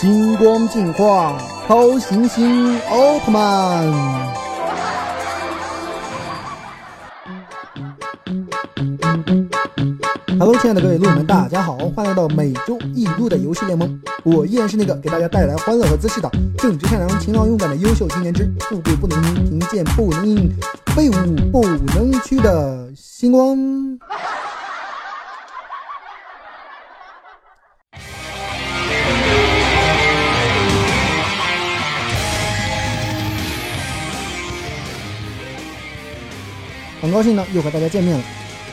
星光进化，超行星奥特曼。Hello，亲爱的各位路友们，大家好，欢迎来到每周一路的游戏联盟。我依然是那个给大家带来欢乐和姿势的正直善良、勤劳勇敢的优秀青年之富贵不能淫，贫贱不能移，废物不能屈的星光。很高兴呢，又和大家见面了。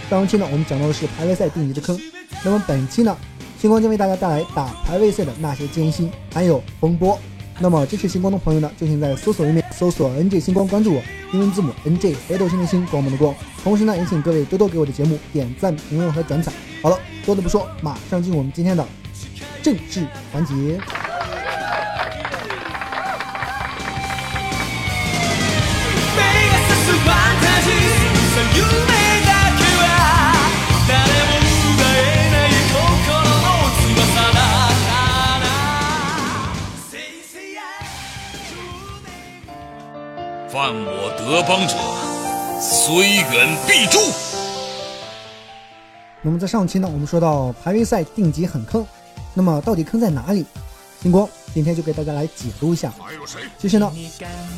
上期呢，我们讲到的是排位赛定级的坑。那么本期呢，星光将为大家带来打排位赛的那些艰辛，还有风波。那么支持星光的朋友呢，就请在搜索页面搜索 “nj 星光”，关注我，英文字母 “nj”，北斗星的星，光芒的光。同时呢，也请各位多多给我的节目点赞、评论和转载。好了，多的不说，马上进入我们今天的正式环节。犯我德邦者，虽远必诛。那么在上期呢，我们说到排位赛定级很坑，那么到底坑在哪里？星光今天就给大家来解读一下。其实呢，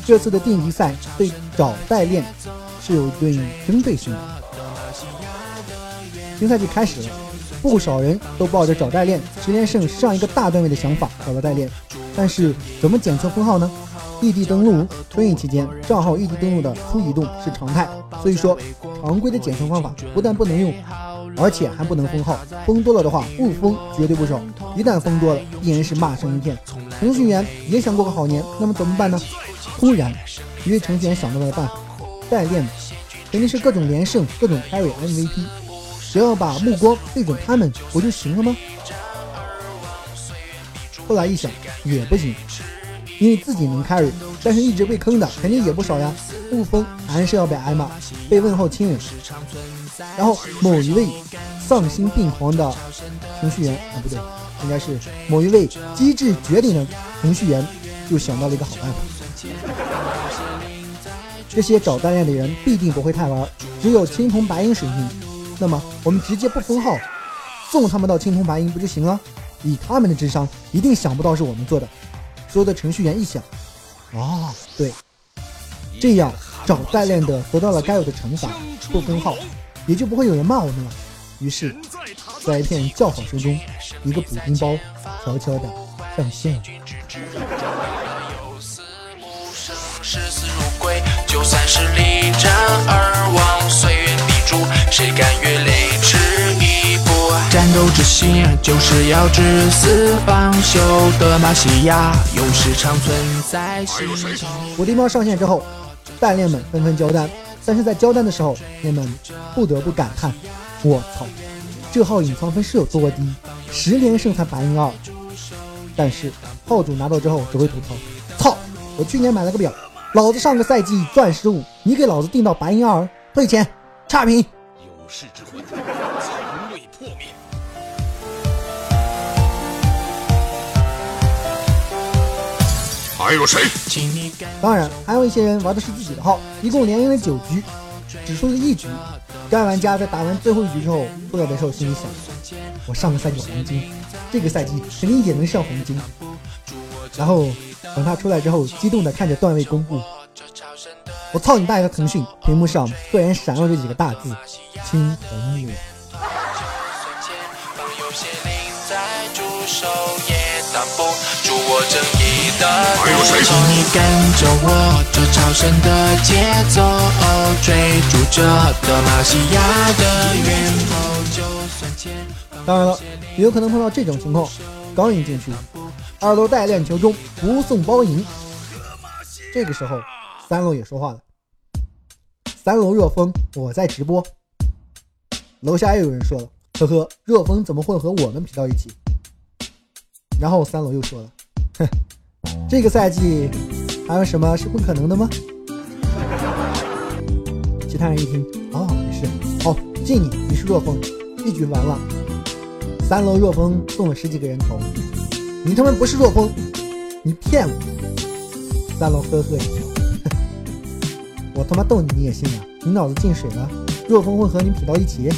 这次的定级赛对找代练是有一对针对性的。新赛季开始了，不少人都抱着找代练十连胜上一个大段位的想法找到代练，但是怎么检测封号呢？异地登录春运期间，账号异地登录的初移动是常态，所以说常规的检测方法不但不能用，而且还不能封号，封多了的话不封绝对不少，一旦封多了，必然是骂声一片。程序员也想过个好年，那么怎么办呢？突然，一位程序员想到了办法，代练肯定是各种连胜，各种 carry MVP，只要把目光对准他们，不就行了吗？后来一想，也不行。因为自己能 carry，但是一直被坑的肯定也不少呀。不封还是要被挨骂，被问候亲人。然后某一位丧心病狂的程序员啊，不对，应该是某一位机智绝顶的程序员，就想到了一个好办法。这些找代练的人必定不会太玩，只有青铜白银水平。那么我们直接不封号，送他们到青铜白银不就行了？以他们的智商，一定想不到是我们做的。所有的程序员一想，哦，对，这样找代练的得到了该有的惩罚，不封号，也就不会有人骂我们了。于是，在一片叫好声中，一个补丁包悄悄的上线了。战斗之心就是要至死方休的玛西亚，勇士长存在心中。补丁包上线之后，代练们纷纷交单，但是在交单的时候，人们不得不感叹：我操，这号隐藏分是有多低？十连胜才白银二。但是号主拿到之后只会吐槽：操，我去年买了个表，老子上个赛季钻石五，你给老子定到白银二，退钱，差评。有事还有谁？当然，还有一些人玩的是自己的号，一共连赢了九局，只输了一局。该玩家在打完最后一局之后出来的时候，心里想：我上个赛季黄金，这个赛季肯定也能上黄金。然后等他出来之后，激动的看着段位公布：我操你大爷的腾讯！屏幕上赫然闪耀着几个大字：青红女。还有谁？请你跟着我这超神的节奏，追逐着的马西亚的源头，就算前方。当然了，也有可能碰到这种情况：刚一进去，二楼代练球中不送包赢。这个时候，三楼也说话了：“三楼热风，我在直播。”楼下又有人说了：“呵呵，热风怎么会和我们比到一起？”然后三楼又说了：“哼。”这个赛季还有什么是不可能的吗？其他人一听，哦，也是，好，敬你，你是若风，一局完了，三楼若风送了十几个人头，你他妈不是若风，你骗我！三楼呵呵一笑，哼，我他妈逗你你也信啊？你脑子进水了？若风会和你匹到一起？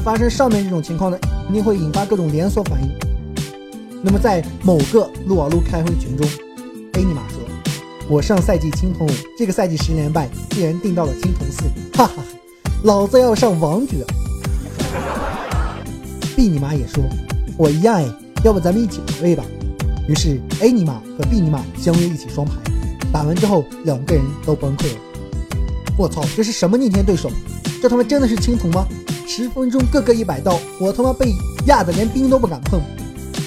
发生上面这种情况呢，肯定会引发各种连锁反应。那么，在某个撸啊撸开会群中，A 尼玛说：“我上赛季青铜五，这个赛季十连败，竟然定到了青铜四，哈哈，老子要上王者。”B 尼玛也说：“我一样哎，要不咱们一起排位吧？”于是 A 尼玛和 B 尼玛相约一起双排，打完之后两个人都崩溃了。我操，这是什么逆天对手？这他妈真的是青铜吗？十分钟个个一百刀，我他妈被压的连冰都不敢碰。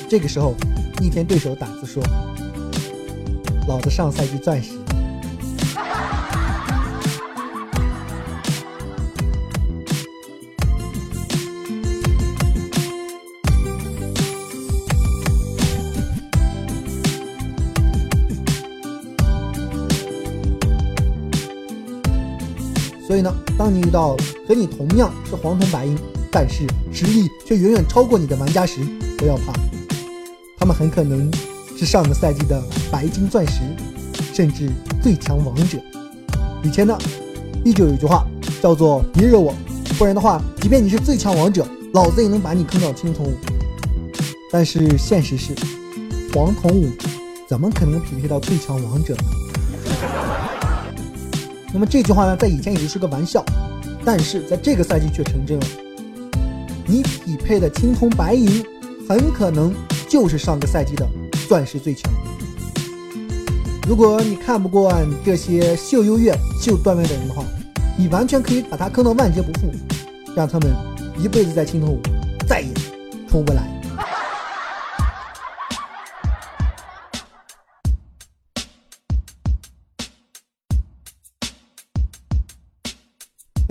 这个时候，逆天对手胆子说：“老子上赛季钻石。”所以呢，当你遇到和你同样是黄铜白银，但是实力却远远超过你的玩家时，不要怕，他们很可能是上个赛季的白金钻石，甚至最强王者。以前呢，依旧有句话叫做“别惹我”，不然的话，即便你是最强王者，老子也能把你坑到青铜五。但是现实是，黄铜五怎么可能匹配到最强王者呢？那么这句话呢，在以前也就是个玩笑，但是在这个赛季却成真了。你匹配的青铜白银，很可能就是上个赛季的钻石最强。如果你看不惯这些秀优越、秀段位的人的话，你完全可以把他坑到万劫不复，让他们一辈子在青铜五再也出不来。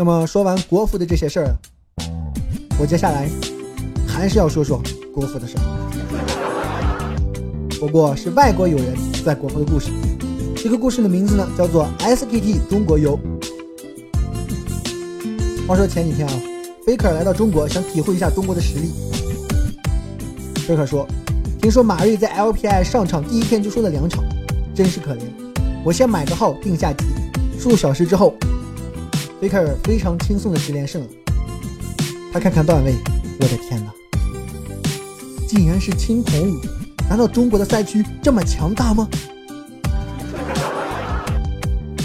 那么说完国服的这些事儿，我接下来还是要说说国服的事儿。不过是外国友人在国服的故事。这个故事的名字呢叫做 SKT 中国游。话说前几天啊，Faker 来到中国，想体会一下中国的实力。Faker 说：“听说马瑞在 LPI 上场第一天就输了两场，真是可怜。我先买个号定下级，数小时之后。”贝克尔非常轻松的十连胜了。他看看段位，我的天哪，竟然是青铜五！难道中国的赛区这么强大吗？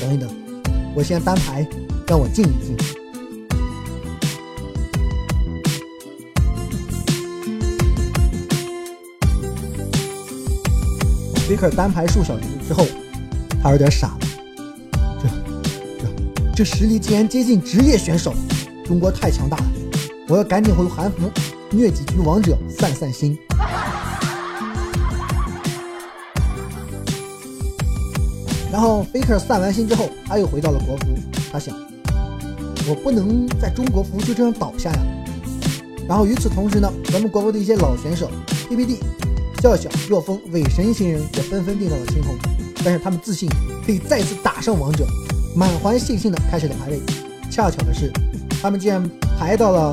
等一等，我先单排，让我静一静。贝克尔单排数小时之后，他有点傻了。这实力竟然接近职业选手，中国太强大了！我要赶紧回韩服虐几局王者散散心。然后 Faker 散完心之后，他又回到了国服。他想，我不能在中国服就这样倒下呀。然后与此同时呢，咱们国服的一些老选手 PPD、笑笑、若风、伪神星人也纷纷定到了青铜，但是他们自信可以再次打上王者。满怀信心的开始了排位，恰巧的是，他们竟然排到了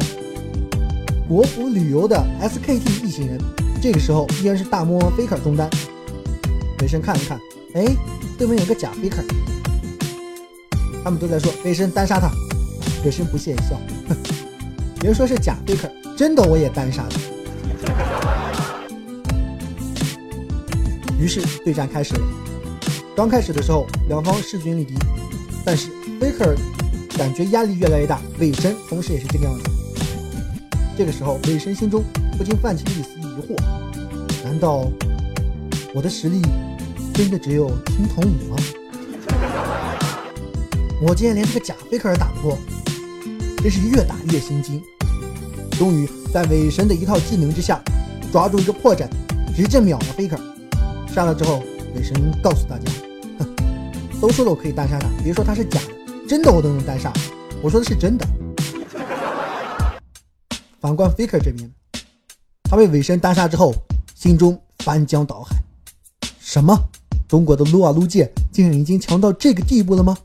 国服旅游的 SKT 一行人。这个时候依然是大魔王 Faker 中单，北神看了看，哎，对面有个假 Faker，他们都在说北神单杀他，北神不屑一笑，哼，别说是假 Faker，真的我也单杀他。于是对战开始了，刚开始的时候两方势均力敌。但是 Faker 感觉压力越来越大，韦神同时也是这个样子。这个时候，韦神心中不禁泛起一丝疑惑：难道我的实力真的只有青铜五吗？我竟然连这个假 Faker 打不过，真是越打越心惊。终于在韦神的一套技能之下，抓住一个破绽，直接秒了 Faker。杀了之后，韦神告诉大家。都说了我可以单杀他，别说他是假的，真的我都能单杀。我说的是真的。反观 Faker 这边，他被韦神单杀之后，心中翻江倒海。什么？中国的撸啊撸界竟然已经强到这个地步了吗？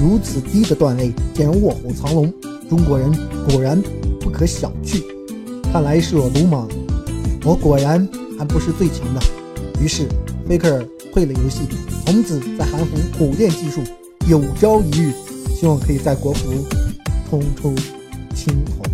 如此低的段位竟然卧虎藏龙，中国人果然不可小觑。看来是我鲁莽，我果然还不是最强的。于是，Faker 退了游戏，童子在韩服苦练技术，有朝一日，希望可以在国服冲出青铜。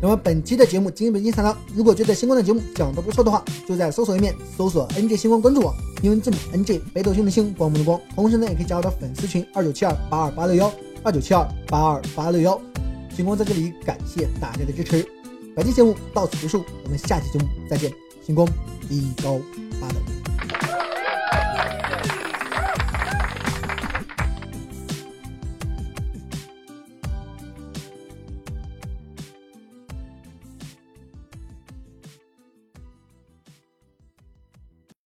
那么本期的节目精本精彩了。如果觉得星光的节目讲得不错的话，就在搜索页面搜索 NJ 星光，关注我，英文字母 NJ 北斗星的星，光芒的光。同时呢，也可以加入到粉丝群二九七二八二八六幺二九七二八二八六幺。星光在这里感谢大家的支持。本期节目到此结束，我们下期节目再见。星光一高八等。